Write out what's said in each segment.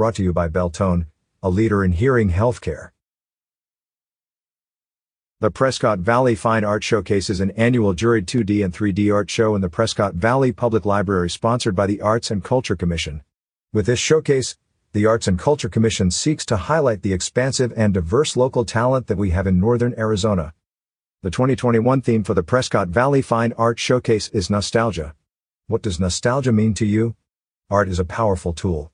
Brought to you by Beltone, a leader in hearing healthcare. The Prescott Valley Fine Art Showcase is an annual juried 2D and 3D art show in the Prescott Valley Public Library sponsored by the Arts and Culture Commission. With this showcase, the Arts and Culture Commission seeks to highlight the expansive and diverse local talent that we have in northern Arizona. The 2021 theme for the Prescott Valley Fine Art Showcase is Nostalgia. What does nostalgia mean to you? Art is a powerful tool.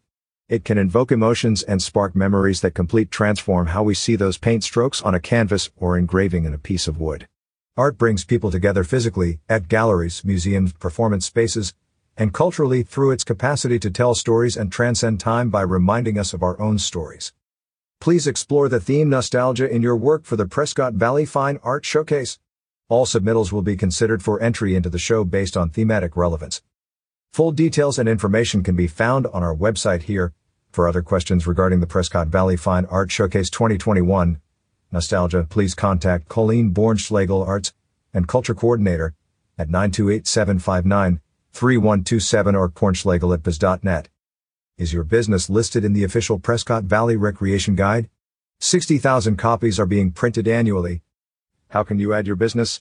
It can invoke emotions and spark memories that complete transform how we see those paint strokes on a canvas or engraving in a piece of wood. Art brings people together physically, at galleries, museums, performance spaces, and culturally through its capacity to tell stories and transcend time by reminding us of our own stories. Please explore the theme nostalgia in your work for the Prescott Valley Fine Art Showcase. All submittals will be considered for entry into the show based on thematic relevance. Full details and information can be found on our website here. For other questions regarding the Prescott Valley Fine Art Showcase 2021, Nostalgia, please contact Colleen Bornschlegel Arts and Culture Coordinator at 928-759-3127 or cornschlegel at biz.net. Is your business listed in the official Prescott Valley Recreation Guide? 60,000 copies are being printed annually. How can you add your business?